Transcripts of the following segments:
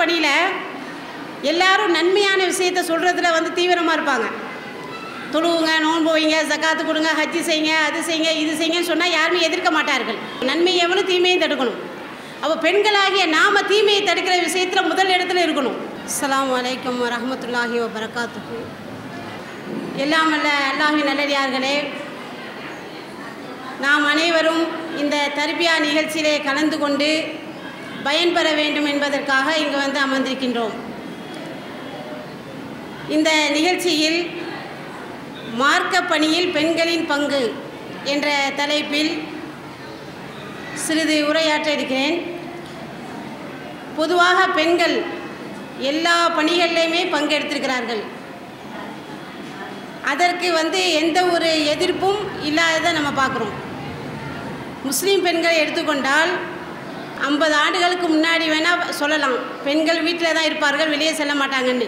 பணியில் எல்லாரும் நன்மையான விஷயத்த சொல்கிறதுல வந்து தீவிரமாக இருப்பாங்க. தொழுவுங்க நோன்பு வைங்க ஜக்காத்து கொடுங்க ஹஜ்ஜி செய்யுங்க அது செய்யுங்க இது செய்யுங்கன்னு சொன்னால் யாருமே எதிர்க்க மாட்டார்கள். நன்மை எவனும் தீமையும் தடுக்கணும். அப்போ பெண்களாகிய நாம தீமையை தடுக்கிற விஷயத்தில் முதல் இடத்துல இருக்கணும். அஸ்லாம் வலைக்கம் வரஹ்மத்துல்லாஹி வரகாத்துக்கு எல்லாம் வல்ல அல்லாஹி நல்லடியார்களே. நாம் அனைவரும் இந்த தர்பியா நிகழ்ச்சியிலே கலந்து கொண்டு பயன்பெற வேண்டும் என்பதற்காக இங்கு வந்து அமர்ந்திருக்கின்றோம். இந்த நிகழ்ச்சியில் மார்க்க பணியில் பெண்களின் பங்கு என்ற தலைப்பில் சிறிது உரையாற்ற இருக்கிறேன் பொதுவாக பெண்கள் எல்லா பணிகளிலையுமே பங்கெடுத்திருக்கிறார்கள். அதற்கு வந்து எந்த ஒரு எதிர்ப்பும் இல்லாததை நம்ம பார்க்குறோம். முஸ்லீம் பெண்களை எடுத்துக்கொண்டால் ஐம்பது ஆண்டுகளுக்கு முன்னாடி வேணால் சொல்லலாம். பெண்கள் வீட்டில் தான் இருப்பார்கள் வெளியே செல்ல மாட்டாங்கன்னு.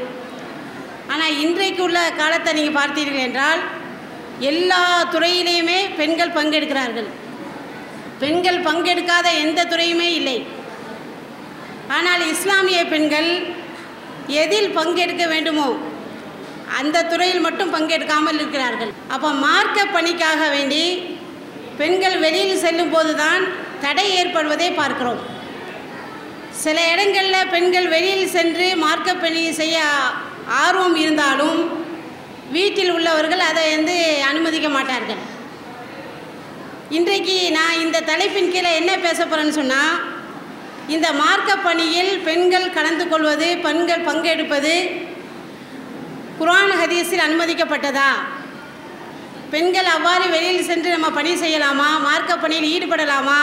ஆனால் இன்றைக்கு உள்ள காலத்தை நீங்கள் பார்த்தீர்கள் என்றால் எல்லா துறையிலையுமே பெண்கள் பங்கெடுக்கிறார்கள். பெண்கள் பங்கெடுக்காத எந்த துறையுமே இல்லை. ஆனால் இஸ்லாமிய பெண்கள் எதில் பங்கெடுக்க வேண்டுமோ அந்த துறையில் மட்டும் பங்கெடுக்காமல் இருக்கிறார்கள். அப்போ மார்க்க பணிக்காக வேண்டி பெண்கள் வெளியில் செல்லும் போது தான் தடை ஏற்படுவதை பார்க்கிறோம். சில இடங்களில் பெண்கள் வெளியில் சென்று மார்க்க பணி செய்ய ஆர்வம் இருந்தாலும் வீட்டில் உள்ளவர்கள் அதை வந்து அனுமதிக்க மாட்டார்கள். இன்றைக்கு நான் இந்த தலைப்பின் கீழே என்ன பேச போகிறேன்னு சொன்னால் இந்த மார்க்க பணியில் பெண்கள் கலந்து கொள்வது பெண்கள் பங்கெடுப்பது குரான் ஹதீஸில் அனுமதிக்கப்பட்டதா? பெண்கள் அவ்வாறு வெளியில் சென்று நம்ம பணி செய்யலாமா? மார்க்க பணியில் ஈடுபடலாமா?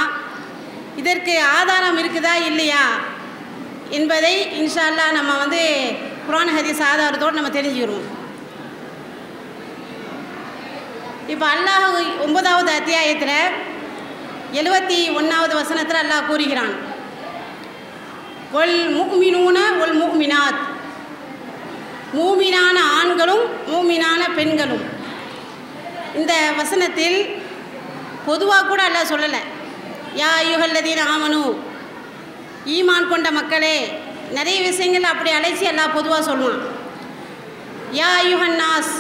இதற்கு ஆதாரம் இருக்குதா இல்லையா என்பதை இன்ஷா அல்லாஹ் நம்ம வந்து குரான் ஹதீஸ் ஆதாரத்தோடு நம்ம தெரிஞ்சுக்கிறோம். இப்போ அல்லாஹ் ஒன்பதாவது அத்தியாயத்தில் எழுபத்தி ஒன்றாவது வசனத்தில் அல்லாஹ் கூறுகிறான். ஒல் முக்மினூன ஒல் முக்மினாத். மூமினான ஆண்களும் மூமினான பெண்களும். இந்த வசனத்தில் பொதுவாக கூட அல்லாஹ் சொல்லலை. யா யுகல்லதீன் ஆமனு. ஈமான் கொண்ட மக்களே நிறைய விஷயங்கள் அப்படி அழைச்சி எல்லாம் பொதுவாக சொல்லுவான். யா ஐயுகன் நாஸ்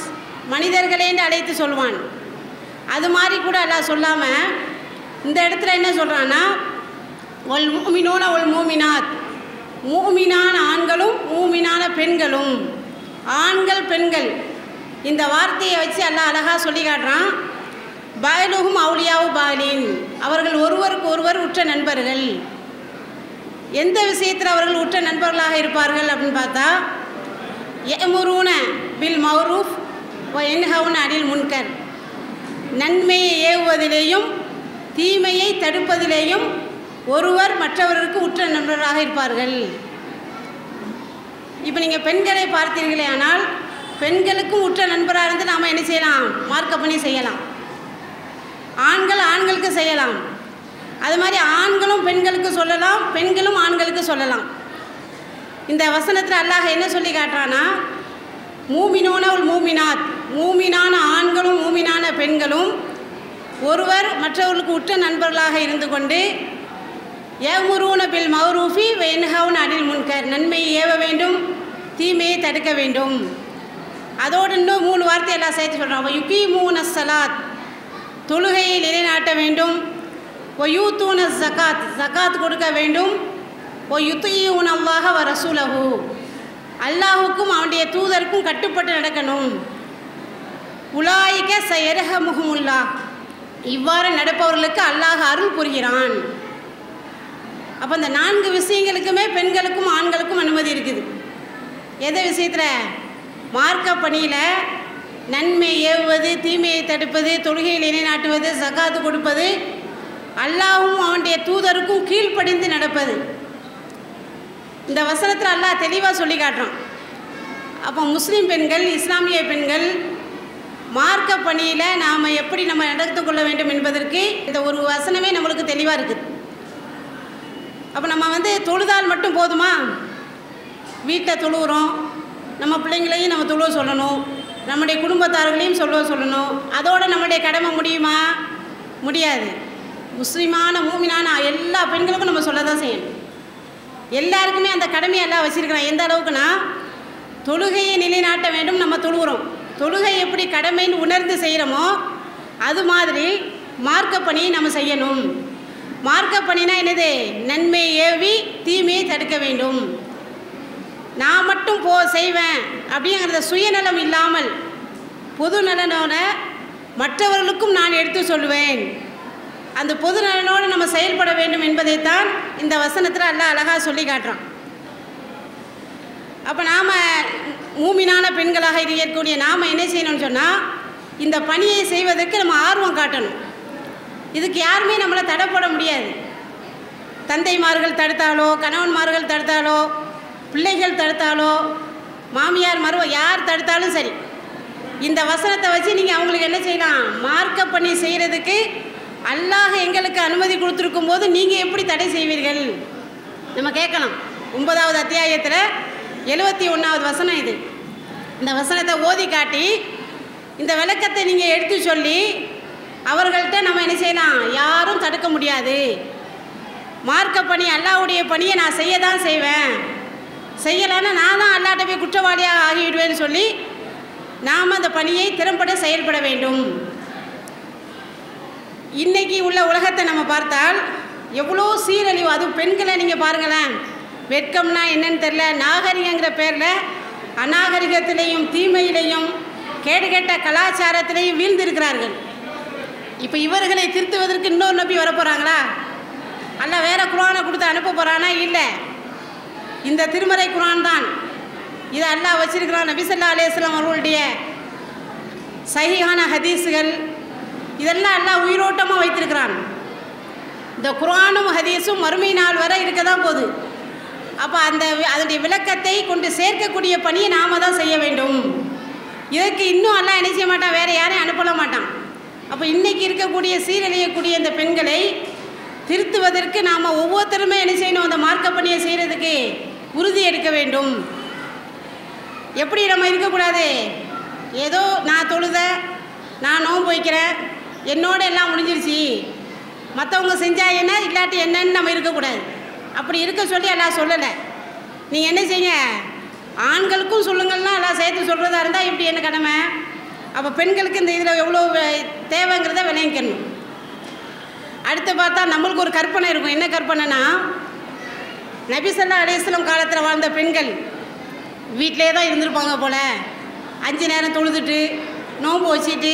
மனிதர்களேன்னு அழைத்து சொல்லுவான். அது மாதிரி கூட எல்லாம் சொல்லாமல் இந்த இடத்துல என்ன சொல்கிறான்னா ஒல் மூமினோன ஒல் மூமினாத். மூமினான ஆண்களும் மூமினான பெண்களும். ஆண்கள் பெண்கள். இந்த வார்த்தையை வச்சு எல்லாம் அழகாக சொல்லி காட்டுறான். பாயலுகும் அவுளியாவு பாலின் அவர்கள் ஒருவருக்கு ஒருவர் உற்ற நண்பர்கள். எந்த விஷயத்தில் அவர்கள் உற்ற நண்பர்களாக இருப்பார்கள் அப்படின்னு பார்த்தா எமுரூன பில் மௌரூஃப் என்ஹவுன் அடில் முன்கர். நன்மையை ஏவுவதிலேயும் தீமையை தடுப்பதிலேயும் ஒருவர் மற்றவருக்கு உற்ற நண்பர்களாக இருப்பார்கள். இப்போ நீங்கள் பெண்களை பார்த்தீர்களே ஆனால் பெண்களுக்கும் உற்ற நண்பராக இருந்து நாம் என்ன செய்யலாம்? மார்க்கப் பண்ணி செய்யலாம். ஆண்கள் ஆண்களுக்கு செய்யலாம். அது மாதிரி ஆண்களும் பெண்களுக்கு சொல்லலாம் பெண்களும் ஆண்களுக்கு சொல்லலாம். இந்த வசனத்தில் அல்லாஹ் என்ன சொல்லி காட்டுறான்னா மூமினோன ஒரு மூமினாத். மூமினான ஆண்களும் மூமினான பெண்களும் ஒருவர் மற்றவர்களுக்கு உற்ற நண்பர்களாக இருந்து கொண்டு ஏமுருன பில் மௌரூஃபி வென்ஹவுன் அடில் முன்கர். நன்மையை ஏவ வேண்டும் தீமையை தடுக்க வேண்டும். அதோடு இன்னும் மூணு வார்த்தை எல்லாம் சேர்த்து சொல்கிறாங்க யுகி மூன சலாத் தொழுகையை நிலைநாட்ட வேண்டும். ஒ யூத்தூன ஜகாத் ஜகாத் கொடுக்க வேண்டும். ஒ யுத்தியூன் அல்லாஹ வ ரசூலஹு. அல்லாஹுக்கும் அவனுடைய தூதருக்கும் கட்டுப்பட்டு நடக்கணும். உலாயிக்க சயரக முகமுல்லா இவ்வாறு நடப்பவர்களுக்கு அல்லாஹ் அருள் புரிகிறான். அப்போ இந்த நான்கு விஷயங்களுக்குமே பெண்களுக்கும் ஆண்களுக்கும் அனுமதி இருக்குது. எந்த விஷயத்தில்? மார்க்க பணியில் நன்மை ஏவுவது தீமையை தடுப்பது தொழுகையில் நிலைநாட்டுவது சகாத்து கொடுப்பது அல்லாவும் அவனுடைய தூதருக்கும் கீழ்ப்படிந்து நடப்பது. இந்த வசனத்தில் அல்லாஹ் தெளிவாக சொல்லி காட்டுறான். அப்போ முஸ்லீம் பெண்கள் இஸ்லாமிய பெண்கள் மார்க்க பணியில் நாம் எப்படி நம்ம நடந்து கொள்ள வேண்டும் என்பதற்கு இந்த ஒரு வசனமே நம்மளுக்கு தெளிவாக இருக்குது. அப்போ நம்ம வந்து தொழுதால் மட்டும் போதுமா? வீட்டை தொழுகிறோம் நம்ம பிள்ளைங்களையும் நம்ம தொழுவ சொல்லணும். நம்முடைய குடும்பத்தார்களையும் சொல்ல சொல்லணும். அதோடு நம்முடைய கடமை முடியுமா? முடியாது. முஸ்லீமான மூமினான எல்லா பெண்களுக்கும் நம்ம சொல்ல தான் செய்யணும். எல்லாருக்குமே அந்த கடமையெல்லாம் வச்சுருக்கலாம். எந்த அளவுக்குன்னா தொழுகையை நிலைநாட்ட வேண்டும் நம்ம தொழுகிறோம். தொழுகை எப்படி கடமைன்னு உணர்ந்து செய்கிறோமோ அது மாதிரி மார்க்க பணியை நம்ம செய்யணும். மார்க்க பணினா என்னது? நன்மை ஏவி தீமையை தடுக்க வேண்டும். நான் மட்டும் போ செய்வேன் அப்படிங்கிறத சுயநலம் இல்லாமல் பொது நலனோட மற்றவர்களுக்கும் நான் எடுத்து சொல்லுவேன். அந்த பொது நலனோடு நம்ம செயல்பட வேண்டும் என்பதைத்தான் இந்த வசனத்தில் எல்லாம் அழகாக சொல்லி காட்டுறான். அப்போ நாம் மூமினான பெண்களாக இருக்கக்கூடிய நாம் என்ன செய்யணும்னு சொன்னால் இந்த பணியை செய்வதற்கு நம்ம ஆர்வம் காட்டணும். இதுக்கு யாருமே நம்மளை தடை போட முடியாது. தந்தைமார்கள் தடுத்தாலோ கணவன்மார்கள் தடுத்தாலோ பிள்ளைகள் தடுத்தாலோ மாமியார் மருவ யார் தடுத்தாலும் சரி இந்த வசனத்தை வச்சு நீங்கள் அவங்களுக்கு என்ன செய்யலாம்? மார்க்க பண்ணி செய்கிறதுக்கு அல்லாஹ் எங்களுக்கு அனுமதி கொடுத்துருக்கும் போது நீங்கள் எப்படி தடை செய்வீர்கள்? நம்ம கேட்கலாம். ஒன்பதாவது அத்தியாயத்தில் எழுபத்தி ஒன்றாவது வசனம் இது. இந்த வசனத்தை ஓதி காட்டி இந்த விளக்கத்தை நீங்கள் எடுத்து சொல்லி அவர்கள்ட்ட நம்ம என்ன செய்யலாம்? யாரும் தடுக்க முடியாது. மார்க்க பணி அல்லாவுடைய பணியை நான் செய்ய தான் செய்வேன். செய்யலைன்னா நான் தான் அல்லாட்ட போய் குற்றவாளியாக ஆகிவிடுவேன்னு சொல்லி நாம் அந்த பணியை திறம்பட செயல்பட வேண்டும். இன்றைக்கி உள்ள உலகத்தை நம்ம பார்த்தால் எவ்வளோ சீரழிவு அதுவும் பெண்களை நீங்கள் பாருங்களேன். வெட்கம்னா என்னன்னு தெரில நாகரிகங்கிற பேரில் அநாகரிகத்திலையும் தீமையிலையும் கேடுகெட்ட கலாச்சாரத்திலையும் வீழ்ந்திருக்கிறார்கள். இப்போ இவர்களை திருத்துவதற்கு இன்னொரு நம்பி வரப்போகிறாங்களா அல்ல வேற குரானை கொடுத்து அனுப்ப போகிறானா இல்லை. இந்த திருமறை குரான் தான் இதை அல்லாஹ் வச்சிருக்கிறான் நபிசல்லா அலேஸ்லாம் அவர்களுடைய சஹிஹான ஹதீஸுகள். இதெல்லாம் எல்லாம் உயிரோட்டமாக வைத்திருக்கிறான். இந்த குரானும் ஹதீஸும் மறுமை நாள் வரை இருக்க தான் போகுது. அப்போ அந்த அதனுடைய விளக்கத்தை கொண்டு சேர்க்கக்கூடிய பணியை நாம தான் செய்ய வேண்டும். இதற்கு இன்னும் எல்லாம் என்ன செய்ய மாட்டான்? வேற யாரையும் அனுப்பல மாட்டான். அப்போ இன்னைக்கு இருக்கக்கூடிய சீரழியக்கூடிய இந்த பெண்களை திருத்துவதற்கு நாம் ஒவ்வொருத்தருமே என்ன செய்யணும்? அந்த மார்க்க பணியை செய்கிறதுக்கு உறுதி எடுக்க வேண்டும். எப்படி நம்ம இருக்கக்கூடாது? ஏதோ நான் தொழுத நான் நோன்பு வைக்கிறேன் என்னோட எல்லாம் முடிஞ்சிருச்சு. மற்றவங்க செஞ்சா என்ன இல்லாட்டி என்னன்னு நம்ம இருக்கக்கூடாது. அப்படி இருக்க சொல்லி எல்லாம் சொல்லலை. நீங்கள் என்ன செய்யுங்க? ஆண்களுக்கும் சொல்லுங்கள்னா எல்லாம் சேர்த்து சொல்கிறதா இருந்தால் இப்படி என்ன கடமை? அப்போ பெண்களுக்கு இந்த இதில் எவ்வளோ தேவைங்கிறத விளைவிக்கணும் அடுத்து பார்த்தா நம்மளுக்கு ஒரு கற்பனை இருக்கும். என்ன கற்பனைனா நபிசல்லா அலிஸ்லாம் காலத்தில் வாழ்ந்த பெண்கள் வீட்டிலே தான் இருந்திருப்பாங்க போல. அஞ்சு நேரம் தொழுதுட்டு நோன்பு வச்சுட்டு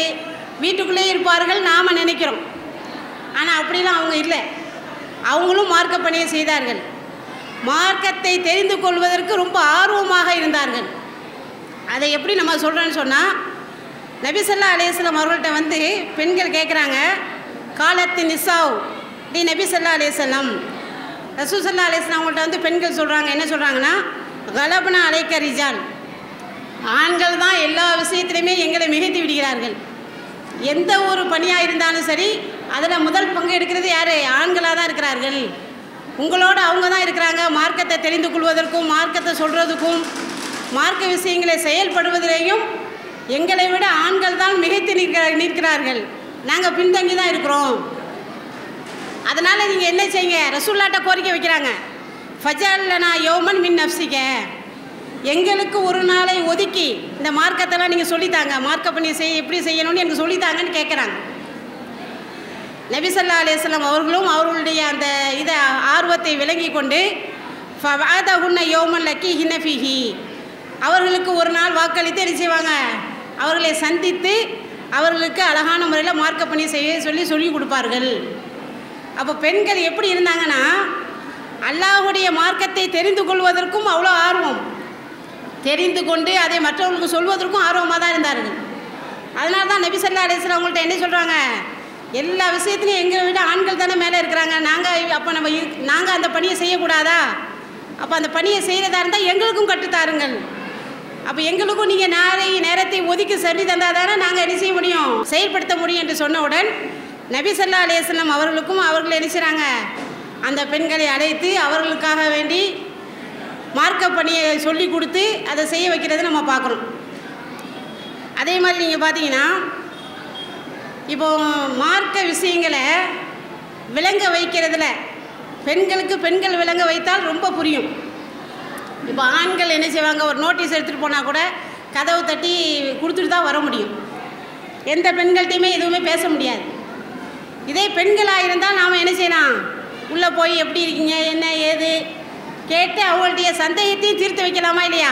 வீட்டுக்குள்ளே இருப்பார்கள் நாம் நினைக்கிறோம். ஆனால் அப்படிலாம் அவங்க இல்லை. அவங்களும் மார்க்க பணியை செய்தார்கள். மார்க்கத்தை தெரிந்து கொள்வதற்கு ரொம்ப ஆர்வமாக இருந்தார்கள். அதை எப்படி நம்ம சொல்கிறோன்னு சொன்னால் நபிசல்லா அலையம் அவர்கள்ட்ட வந்து பெண்கள் கேட்குறாங்க காலத்தின் நிசாவ் டி நபிசல்லா அலையம் ரசூசல்லா அலையம் அவங்கள்ட்ட வந்து பெண்கள் சொல்கிறாங்க என்ன சொல்கிறாங்கன்னா கலபனா அலைக்க ரிஜால் ஆண்கள் தான் எல்லா விஷயத்திலையுமே எங்களை மிகைத்து விடுகிறார்கள். எந்த ஒரு பணியாக இருந்தாலும் சரி அதில் முதல் பங்கு எடுக்கிறது யார்? ஆண்களாக தான் இருக்கிறார்கள். உங்களோட அவங்க தான் இருக்கிறாங்க. மார்க்கத்தை தெரிந்து கொள்வதற்கும் மார்க்கத்தை சொல்கிறதுக்கும் மார்க்க விஷயங்களை செயல்படுவதிலேயும் எங்களை விட ஆண்கள் தான் மிகைத்து நிற்கிற நிற்கிறார்கள். நாங்கள் பின்தங்கி தான் இருக்கிறோம். அதனால் நீங்கள் என்ன செய்யுங்க? ரசூல்லாட்ட கோரிக்கை வைக்கிறாங்க. ஃபஜல்லனா யோமன் மின் நப்சிக்க எங்களுக்கு ஒரு நாளை ஒதுக்கி இந்த மார்க்கத்தெல்லாம் நீங்கள் சொல்லித்தாங்க. மார்க்க பண்ணி செய்ய எப்படி செய்யணும்னு எனக்கு சொல்லித்தாங்கன்னு கேட்குறாங்க நபிசல்லா அலையம் அவர்களும் அவர்களுடைய அந்த இதை ஆர்வத்தை விளங்கி கொண்டு ஃபவாதகுன்ன யோமன் லக்கி ஹினஃபிஹி அவர்களுக்கு ஒரு நாள் வாக்களித்து என்ன செய்வாங்க? அவர்களை சந்தித்து அவர்களுக்கு அழகான முறையில் மார்க்க பணி செய்ய சொல்லி சொல்லி கொடுப்பார்கள். அப்போ பெண்கள் எப்படி இருந்தாங்கன்னா அல்லாஹுடைய மார்க்கத்தை தெரிந்து கொள்வதற்கும் அவ்வளோ ஆர்வம். தெரிந்து கொண்டு அதை மற்றவர்களுக்கு சொல்வதற்கும் ஆர்வமாக தான் இருந்தார்கள். அதனால தான் நபி சல்லா அலிஸ்லாம் அவங்கள்ட்ட என்ன சொல்கிறாங்க எல்லா விஷயத்துலையும் எங்களை விட ஆண்கள் தானே மேலே இருக்கிறாங்க. நாங்கள் அப்போ நம்ம நாங்கள் அந்த பணியை செய்யக்கூடாதா? அப்போ அந்த பணியை செய்கிறதா இருந்தால் எங்களுக்கும் கற்றுத்தாருங்கள் அப்போ எங்களுக்கும் நீங்கள் நேரை நேரத்தை ஒதுக்கி சரி தந்தால் தானே நாங்கள் என்ன செய்ய முடியும்? செயல்படுத்த முடியும் என்று சொன்னவுடன் நபிசல்லா அலையம் அவர்களுக்கும் அவர்கள் நினைச்சாங்க செய்கிறாங்க அந்த பெண்களை அழைத்து அவர்களுக்காக வேண்டி மார்க்க பணியை சொல்லி கொடுத்து அதை செய்ய வைக்கிறதை நம்ம பார்க்குறோம். அதே மாதிரி நீங்கள் பார்த்தீங்கன்னா இப்போ மார்க்க விஷயங்களை விளங்க வைக்கிறதுல பெண்களுக்கு பெண்கள் விளங்க வைத்தால் ரொம்ப புரியும். இப்போ ஆண்கள் என்ன செய்வாங்க? ஒரு நோட்டீஸ் எடுத்துகிட்டு போனால் கூட கதவு தட்டி கொடுத்துட்டு தான் வர முடியும். எந்த பெண்கள்கிட்டையுமே எதுவுமே பேச முடியாது. இதே பெண்களாக இருந்தால் நாம் என்ன செய்யலாம்? உள்ளே போய் எப்படி இருக்கீங்க? என்ன ஏது? கேட்டு அவங்களுடைய சந்தேகத்தையும் தீர்த்து வைக்கலாமா இல்லையா?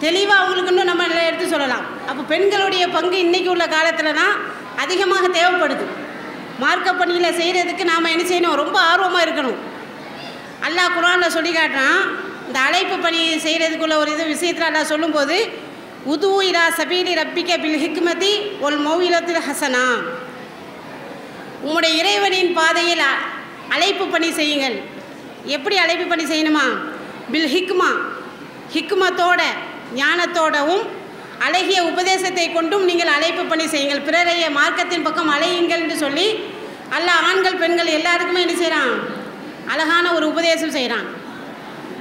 தெளிவாக அவங்களுக்கு இன்னும் நம்ம எடுத்து சொல்லலாம். அப்போ பெண்களுடைய பங்கு இன்றைக்கி உள்ள காலத்தில் தான் அதிகமாக தேவைப்படுது. மார்க்க பணியில் செய்கிறதுக்கு நாம் என்ன செய்யணும்? ரொம்ப ஆர்வமாக இருக்கணும். அல்லாஹ் குரானில் சொல்லி காட்டுறான் இந்த அழைப்பு பணி செய்கிறதுக்குள்ள ஒரு இது விஷயத்தில் அல்லா சொல்லும்போது உதுவு இரா சபீலி ரப்பிக்க பில் ஹிக்மதி ஒல் மௌவிலத்தில் ஹசனா. உங்களுடைய இறைவனின் பாதையில் அ- அழைப்பு பணி செய்யுங்கள். எப்படி அழைப்பு பணி செய்யணுமா? பில் ஹிக்மா. ஹிக்மத்தோட ஞானத்தோடவும் அழகிய உபதேசத்தை கொண்டும் நீங்கள் அழைப்பு பணி செய்யுங்கள். பிறரைய மார்க்கத்தின் பக்கம் அழையுங்கள் என்று சொல்லி அல்ல ஆண்கள் பெண்கள் எல்லாருக்குமே என்ன செய்கிறான் அழகான ஒரு உபதேசம் செய்கிறான்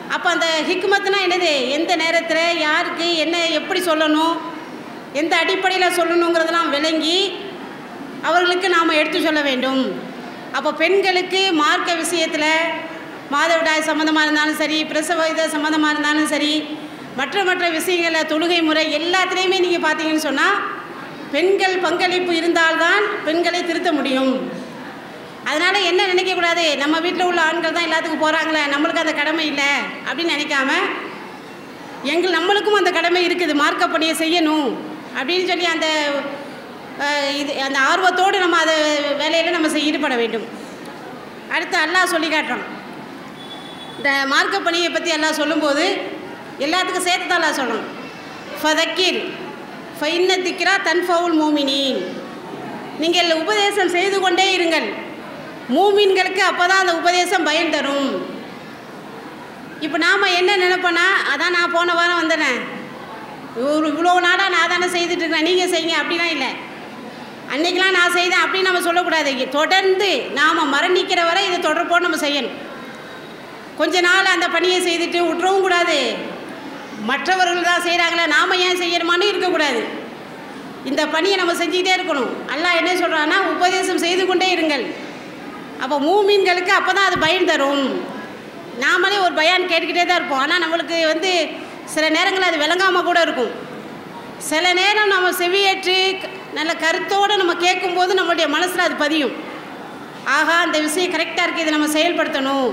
அப்போ அந்த ஹிக்மத்னா என்னது? எந்த நேரத்தில் யாருக்கு என்ன எப்படி சொல்லணும்? எந்த அடிப்படையில் சொல்லணுங்கிறதெல்லாம் விளங்கி அவர்களுக்கு நாம் எடுத்து சொல்ல வேண்டும். அப்போ பெண்களுக்கு மார்க்க விஷயத்தில் மாதவிடாய் சம்மந்தமாக இருந்தாலும் சரி பிரசவ இது சம்மந்தமாக இருந்தாலும் சரி மற்ற மற்ற விஷயங்களில் தொழுகை முறை எல்லாத்துலேயுமே நீங்கள் பார்த்தீங்கன்னு சொன்னால் பெண்கள் பங்களிப்பு இருந்தால்தான் பெண்களை திருத்த முடியும். அதனால் என்ன நினைக்கக்கூடாது நம்ம வீட்டில் உள்ள ஆண்கள் தான் எல்லாத்துக்கும் போகிறாங்களே நம்மளுக்கு அந்த கடமை இல்லை அப்படின்னு நினைக்காம எங்கள் நம்மளுக்கும் அந்த கடமை இருக்குது மார்க்க பணியை செய்யணும் அப்படின்னு சொல்லி அந்த இது அந்த ஆர்வத்தோடு நம்ம அதை வேலையில் நம்ம ஈடுபட வேண்டும். அடுத்து அல்லாஹ் சொல்லி காட்டுறோம் இந்த மார்க்க பணியை பற்றி எல்லாம் சொல்லும்போது எல்லாத்துக்கும் சேர்த்து தான் சொல்லணும். ஃபதக்கீர் ஃபைன்ன தன் ஃபவுல் மூமினின். நீங்கள் உபதேசம் செய்து கொண்டே இருங்கள். மூமின்களுக்கு அப்போ தான் அந்த உபதேசம் பயன் தரும். இப்போ நாம் என்ன நினைப்போன்னா அதான் நான் போன வாரம் வந்தேனே. ஒரு இவ்வளோ நாளாக நான் தானே செய்துட்டு இருக்கேன். நீங்கள் செய்யுங்க. அப்படிலாம் இல்லை. அன்றைக்கெலாம் நான் செய்தேன் அப்படின்னு நம்ம சொல்லக்கூடாது. தொடர்ந்து நாம் மரணிக்கிற வரை இதை தொடர்போடு நம்ம செய்யணும். கொஞ்ச நாள் அந்த பணியை செய்துட்டு விட்டுறவும் கூடாது. மற்றவர்கள் தான் செய்கிறாங்களே நாம் ஏன் செய்யணுமான்னு இருக்கக்கூடாது. இந்த பணியை நம்ம செஞ்சுக்கிட்டே இருக்கணும். அல்லாஹ் என்ன சொல்கிறான்னா உபதேசம் செய்து கொண்டே இருங்கள். அப்போ மூமீன்களுக்கு அப்போ தான் அது பயன் தரும். நாமளே ஒரு பயான் கேட்டுக்கிட்டே தான் இருப்போம். ஆனால் நம்மளுக்கு வந்து சில நேரங்களில் அது விளங்காமல் கூட இருக்கும். சில நேரம் நம்ம செவியேற்று நல்ல கருத்தோடு நம்ம கேட்கும்போது நம்மளுடைய மனசில் அது பதியும். ஆகா அந்த விஷயம் கரெக்டாக இருக்குது இதை நம்ம செயல்படுத்தணும்.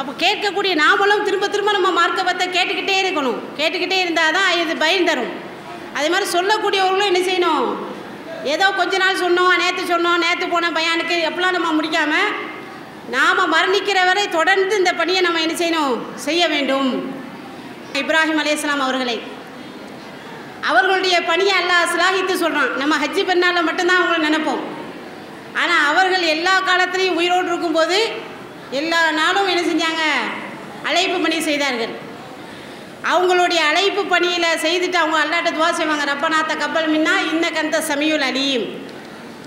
அப்போ கேட்கக்கூடிய நாமளும் திரும்ப திரும்ப நம்ம மார்க்கத்தை கேட்டுக்கிட்டே இருக்கணும். கேட்டுக்கிட்டே இருந்தால் தான் இது பயன் தரும். அதே மாதிரி சொல்லக்கூடியவர்களும் என்ன செய்யணும்? ஏதோ கொஞ்ச நாள் சொன்னோம் நேற்று சொன்னோம் நேற்று போன பயானுக்கு எப்படிலாம் நம்ம முடிக்காமல் நாம் மரணிக்கிற வரை தொடர்ந்து இந்த பணியை நம்ம என்ன செய்யணும்? செய்ய வேண்டும். இப்ராஹிம் அலையாம் அவர்களை அவர்களுடைய பணியை அல்லாஹ் சிலாகித்து சொல்கிறான் நம்ம ஹஜ்ஜி பெண்ணால் மட்டும்தான் அவங்கள நினைப்போம். ஆனால் அவர்கள் எல்லா காலத்திலையும் உயிரோடு இருக்கும்போது எல்லா நாளும் என்ன செஞ்சாங்க? அழைப்பு பணி செய்தார்கள். அவங்களுடைய அழைப்பு பணியில் செய்துட்டு அவங்க அல்லாட்ட துவா செய்வாங்க. ரப்பநாத்த கப்பல் மின்னா இன்ன கந்த சமியுல் அலியும்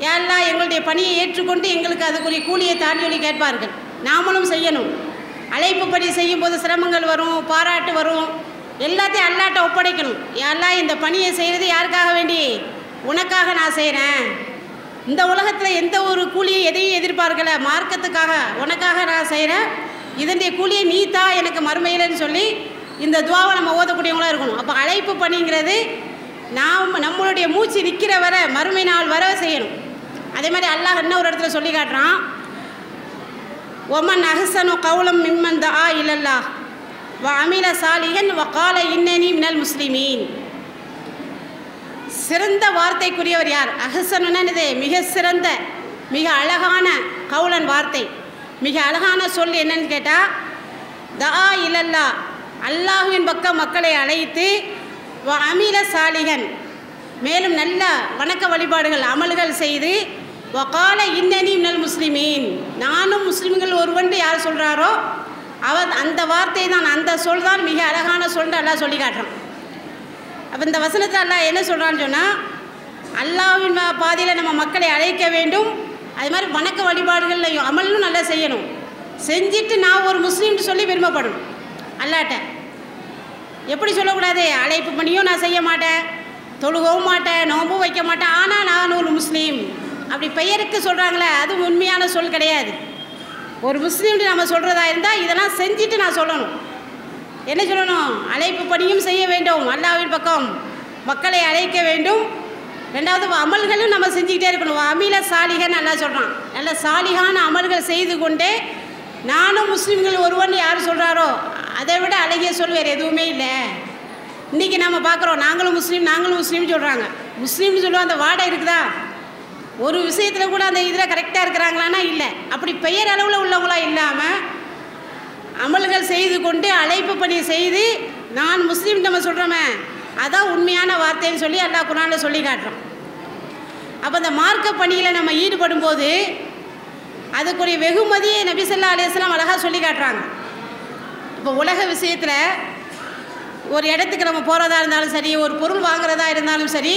யாரெல்லாம் எங்களுடைய பணியை ஏற்றுக்கொண்டு எங்களுக்கு அதுக்குரிய கூலியை தாண்டி கேட்பார்கள். நாமளும் செய்யணும். அழைப்பு பணி செய்யும்போது சிரமங்கள் வரும் பாராட்டு வரும். எல்லாத்தையும் அல்லாட்ட ஒப்படைக்கணும். யாரெல்லாம் இந்த பணியை செய்கிறது யாருக்காக வேண்டி? உனக்காக நான் செய்கிறேன் இந்த உலகத்தில் எந்த ஒரு கூலியும் எதையும் எதிர்பார்க்கலை. மார்க்கத்துக்காக உனக்காக நான் செய்கிறேன் இதனுடைய கூலியை நீ தான் எனக்கு மறுமையிலன்னு சொல்லி இந்த துவாவை நம்ம ஓதக்கூடியவங்களாக இருக்கணும். அப்போ அழைப்பு பணிங்கிறது நாம் நம்மளுடைய மூச்சு நிற்கிற வர மறுமை நாள் வர செய்யணும். அதே மாதிரி அல்லாஹ் என்ன ஒரு இடத்துல சொல்லி காட்டுறான். ஒமன் அஹசனு கவுளம் மிம்மன் தா இல்லல்லா வ அமில சாலிகன் வகால இன்னனி மினல் முஸ்லிமீன் சிறந்த வார்த்தைக்குரியவர் யார்? அஹசனுன்னு என்னது? மிக சிறந்த மிக அழகான கவுலன் வார்த்தை. மிக அழகான சொல் என்னன்னு கேட்டால் தா இலல்லா அல்லாஹுவின் பக்கம் மக்களை அழைத்து வ அமில சாலிகன் மேலும் நல்ல வணக்க வழிபாடுகள் அமல்கள் செய்து வகால இன்னனி மினல் முஸ்லிமீன். நானும் முஸ்லிம்கள் ஒருவன் யார் சொல்கிறாரோ அவர் அந்த வார்த்தை தான் அந்த சொல் தான் மிக அழகான சொல்லிட்டு அல்லாஹ் சொல்லி காட்டுறான். அப்போ இந்த வசனத்தை அல்லாஹ் என்ன சொல்கிறான்னு சொன்னால் அல்லாஹ்வின் பாதையில் நம்ம மக்களை அழைக்க வேண்டும். அது மாதிரி வணக்க வழிபாடுகள்லையும் அமலும் நல்லா செய்யணும். செஞ்சுட்டு நான் ஒரு முஸ்லீம்னு சொல்லி விரும்பப்படணும் அல்லாட்ட. எப்படி சொல்லக்கூடாது? அழைப்பு பண்ணியும் நான் செய்ய மாட்டேன். தொழுகவும் மாட்டேன் நோம்பும் வைக்க மாட்டேன். ஆனால் நான் ஒரு முஸ்லீம். அப்படி பெயருக்கு சொல்கிறாங்களே அது உண்மையான சொல் கிடையாது. ஒரு முஸ்லீம்னு நம்ம சொல்கிறதா இருந்தால் இதெல்லாம் செஞ்சுட்டு நான் சொல்லணும். என்ன சொல்லணும்? அழைப்பு பணியும் செய்ய வேண்டும் அல்லாவின் பக்கம் மக்களை அழைக்க வேண்டும். ரெண்டாவது அமல்களும் நம்ம செஞ்சுக்கிட்டே இருக்கணும். அமில சாலிகன்னு நல்லா சொல்கிறான் நல்ல சாலிகான அமல்கள் செய்து கொண்டே நானும் முஸ்லீம்கள் ஒருவன் யார் சொல்கிறாரோ அதை விட அழகிய சொல் வேறு எதுவுமே இல்லை. இன்றைக்கி நம்ம பார்க்குறோம் நாங்களும் முஸ்லீம் நாங்களும் முஸ்லீம் சொல்கிறாங்க முஸ்லீம்னு சொல்லுவோம் அந்த வாடை இருக்குதா? ஒரு விஷயத்தில் கூட அந்த இதில் கரெக்டாக இருக்கிறாங்களான்னா இல்லை. அப்படி பெயர் அளவில் உள்ளவங்களா இல்லாமல் அமல்கள் செய்து கொண்டு அழைப்பு பணி செய்து நான் முஸ்லீம் நம்ம சொல்கிறோமே அதான் உண்மையான வார்த்தைன்னு சொல்லி அல்லாஹ் குரானில் சொல்லி காட்டுறோம் அப்போ அந்த மார்க்க பணியில் நம்ம ஈடுபடும் போது அதுக்குரிய வெகுமதியை நபிசல்லா அலிஸ்லாம் அழகாக சொல்லி காட்டுறாங்க. இப்போ உலக விஷயத்தில் ஒரு இடத்துக்கு நம்ம போகிறதா இருந்தாலும் சரி ஒரு பொருள் வாங்குறதா இருந்தாலும் சரி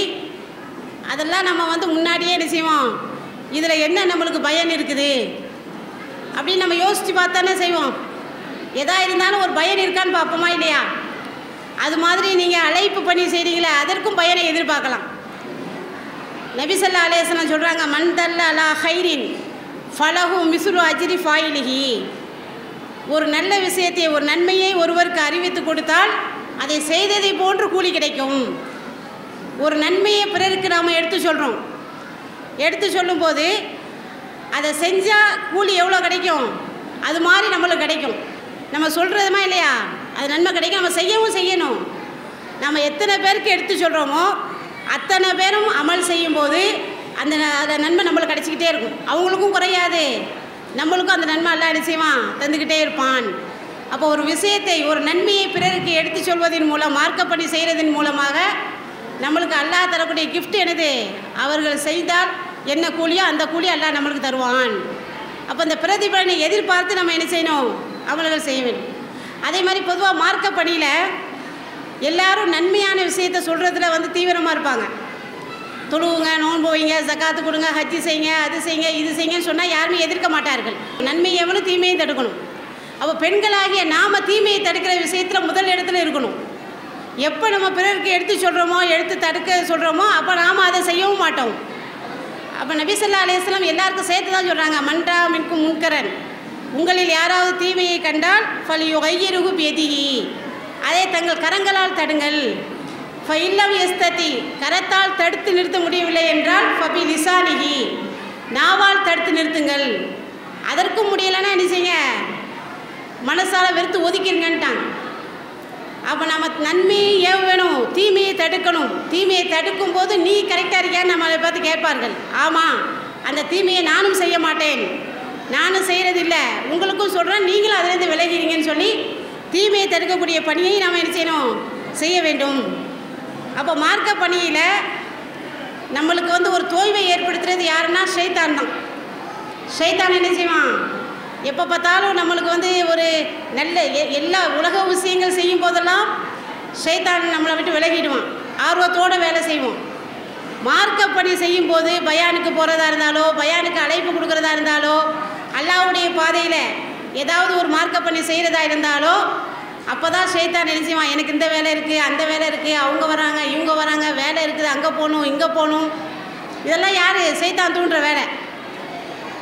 அதெல்லாம் நம்ம வந்து முன்னாடியே என்ன செய்வோம்? இதில் என்ன நம்மளுக்கு பயன் இருக்குது? அப்படின்னு நம்ம யோசித்து பார்த்தானே செய்வோம். எதா இருந்தாலும் ஒரு பயன் இருக்கான்னு பார்ப்போமா இல்லையா? அது மாதிரி நீங்கள் அழைப்பு பண்ணி செய்கிறீங்களே அதற்கும் பயனை எதிர்பார்க்கலாம். நபிசல்லா அலேசனம் சொல்கிறாங்க மண் தல்ல அலா ஹைரின் ஃபலஹு மிசுரு அஜிரி ஃபாயிலிஹி. ஒரு நல்ல விஷயத்தை ஒரு நன்மையை ஒருவருக்கு அறிவித்து கொடுத்தால் அதை செய்ததை போன்று கூலி கிடைக்கும். ஒரு நன்மையை பிறருக்கு நாம் எடுத்து சொல்கிறோம் எடுத்து சொல்லும்போது அதை செஞ்சால் கூலி எவ்வளோ கிடைக்கும்? அது மாதிரி நம்மளுக்கு கிடைக்கும். நம்ம சொல்கிறதுமா இல்லையா? அது நன்மை கிடைக்கும். நம்ம செய்யவும் செய்யணும். நம்ம எத்தனை பேருக்கு எடுத்து சொல்கிறோமோ அத்தனை பேரும் அமல் செய்யும்போது அந்த ந- அந்த நன்மை நம்மளுக்கு கிடச்சிக்கிட்டே இருக்கும். அவங்களுக்கும் குறையாது. நம்மளுக்கும் அந்த நன்மை எல்லாம் என்ன செய்வான்? தந்துக்கிட்டே இருப்பான். அப்போ ஒரு விஷயத்தை ஒரு நன்மையை பிறருக்கு எடுத்து சொல்வதன் மூலம் மார்க்கப்படி செய்கிறதன் மூலமாக நம்மளுக்கு அல்லாஹ் தரக்கூடிய கிஃப்ட் என்னது? அவர்கள் செய்தால் என்ன கூலியோ அந்த கூலி அல்லாஹ் நம்மளுக்கு தருவான். அப்போ அந்த பிரதிபலனை எதிர்பார்த்து நம்ம என்ன செய்யணும்? அவர்கள் செய்ய வேண்டும் அதே மாதிரி பொதுவாக மார்க்க பணியில் எல்லாரும் நன்மையான விஷயத்தை சொல்கிறதுல வந்து தீவிரமாக இருப்பாங்க. தொழுவுங்க நோன்பு வைங்க ஜக்காத்து கொடுங்க ஹஜ்ஜி செய்யுங்க அது செய்யுங்க இது செய்யுங்கன்னு சொன்னால் யாருமே எதிர்க்க மாட்டார்கள். நன்மை எவனும் தீமையும் தடுக்கணும். அப்போ பெண்களாகிய நாம் தீமையை தடுக்கிற விஷயத்தில் முதல் இடத்துல இருக்கணும். எப்போ நம்ம பிறருக்கு எடுத்து சொல்கிறோமோ எடுத்து தடுக்க சொல்கிறோமோ அப்போ நாம் அதை செய்யவும் மாட்டோம். அப்போ நபிசல்லா அலையாஸ்லாம் எல்லாருக்கும் சேர்த்து தான் சொல்கிறாங்க மன்றா மின்கும் முன்கரன். உங்களில் யாராவது தீமையை கண்டால் ஃபல் யுகையிருகு பெதிகி அதை தங்கள் கரங்களால் தடுங்கள். ஃபைல்லம் எஸ்ததி கரத்தால் தடுத்து நிறுத்த முடியவில்லை என்றால் ஃபபி லிசானிகி நாவால் தடுத்து நிறுத்துங்கள். அதற்கும் முடியலைன்னா என்ன செய்யுங்க? மனசால் வெறுத்து ஒதுக்கிருங்கன்ட்டாங்க. அப்போ நம்ம நன்மையை ஏவணும் தீமையை தடுக்கணும். தீமையை தடுக்கும் போது நீ கரெக்டாக இருக்கியான்னு நம்மளை பார்த்து கேட்பார்கள். ஆமாம் அந்த தீமையை நானும் செய்ய மாட்டேன். நானும் செய்கிறதில்ல உங்களுக்கும் சொல்கிறேன் நீங்களும் அதிலேருந்து விலகிறீங்கன்னு சொல்லி தீமையை தடுக்கக்கூடிய பணியை நாம் என்ன செய்யணும்? செய்ய வேண்டும். அப்போ மார்க்க பணியில் நம்மளுக்கு வந்து ஒரு தோய்வை ஏற்படுத்துறது யாருன்னா ஷைத்தான் தான் ஷைத்தான் என்ன செய்வான்? எப்போ பார்த்தாலும் நம்மளுக்கு வந்து ஒரு நல்ல எ- எல்லா உலக விஷயங்கள் செய்யும் போதெல்லாம் சைத்தான் நம்மளை விட்டு விலகிடுவான். ஆர்வத்தோடு வேலை செய்வோம். மார்க்கப்படி செய்யும்போது பயானுக்கு போகிறதா இருந்தாலோ பயானுக்கு அழைப்பு கொடுக்குறதா இருந்தாலோ அல்லாவுடைய பாதையில் ஏதாவது ஒரு மார்க்கப்பணி செய்கிறதா இருந்தாலோ அப்போ தான் ஷைத்தான் என்ன செய்வான் எனக்கு இந்த வேலை இருக்குது அந்த வேலை இருக்குது அவங்க வராங்க இவங்க வராங்க வேலை இருக்குது அங்கே போகணும் இங்கே போகணும். இதெல்லாம் யார்? சைத்தான் தூண்டுற வேலை.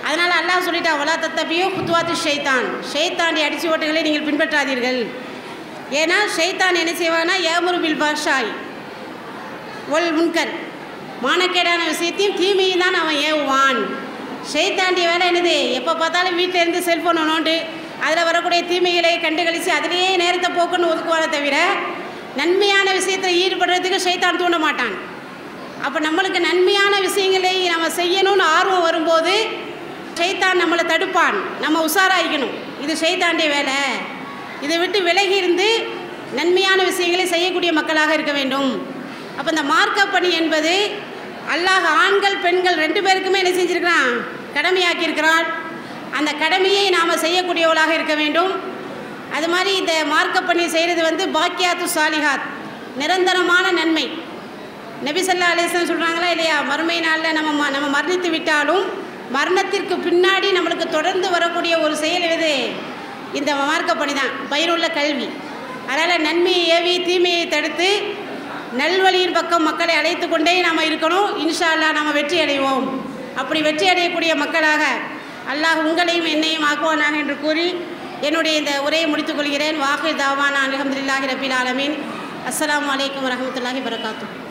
அதனால் அல்லாஹ் சொல்லிட்டான் வலா தத்தபியோ குத்துவாத்து ஷைத்தான். ஷெய்தாண்டி அடிச்சு ஓட்டுகளை நீங்கள் பின்பற்றாதீர்கள். ஏன்னா ஷெய்தான் என்ன செய்வாங்கன்னா ஏமுரு பில் பாஷாய் ஒல் முன்கர். மானக்கேடான விஷயத்தையும் தீமையும் தான் அவன் ஏவுவான். ஷெய்தாண்டி வேலை என்னது? எப்போ பார்த்தாலும் வீட்டில் இருந்து நோண்டு அதில் வரக்கூடிய தீமைகளை கண்டுகளித்து அதிலேயே நேரத்தை போக்குன்னு ஒதுக்குவானே தவிர நன்மையான விஷயத்தில் ஈடுபடுறதுக்கு ஷைத்தான் தூண்ட மாட்டான் அப்போ நம்மளுக்கு நன்மையான விஷயங்களை நம்ம செய்யணும்னு ஆர்வம் வரும்போது ஷைத்தான் நம்மளை தடுப்பான். நம்ம உஷாராயிக்கணும். இது ஷைத்தாண்டிய வேலை. இதை விட்டு விலகி இருந்து நன்மையான விஷயங்களை செய்யக்கூடிய மக்களாக இருக்க வேண்டும். அப்போ இந்த மார்க்க பணி என்பது அல்லாஹ் ஆண்கள் பெண்கள் ரெண்டு பேருக்குமே என்ன செஞ்சிருக்கிறான்? கடமையாக்கியிருக்கிறான். அந்த கடமையை நாம் செய்யக்கூடியவளாக இருக்க வேண்டும். அது மாதிரி இந்த மார்க்க பணி செய்கிறது வந்து பாக்கியாத்து சாலிஹாத் நிரந்தரமான நன்மை. நபிசல்லா அலிஸ்லாம் சொல்கிறாங்களா இல்லையா? மறுமை நாளில் நம்ம ம- நம்ம மரணித்து விட்டாலும் மரணத்திற்கு பின்னாடி நம்மளுக்கு தொடர்ந்து வரக்கூடிய ஒரு செயல் எது? இந்த மார்க்க பணி தான் பயனுள்ள கல்வி. அதனால் நன்மையை ஏவி தீமையை தடுத்து நல்வழியின் பக்கம் மக்களை அழைத்து கொண்டே நாம் இருக்கணும். இன்ஷா அல்லாஹ் நாம் வெற்றி அடைவோம். அப்படி வெற்றி அடையக்கூடிய மக்களாக அல்லாஹ் உங்களையும் என்னையும் ஆக்குவானாக என்று கூறி என்னுடைய இந்த உரையை முடித்துக் கொள்கிறேன். வாஹிர் தாவான் அலமதுல்லாஹி ரபில் ஆலமீன். அஸ்லாம் வலைக்கம் வரமத்துல்லாஹி வரகாத்துஹு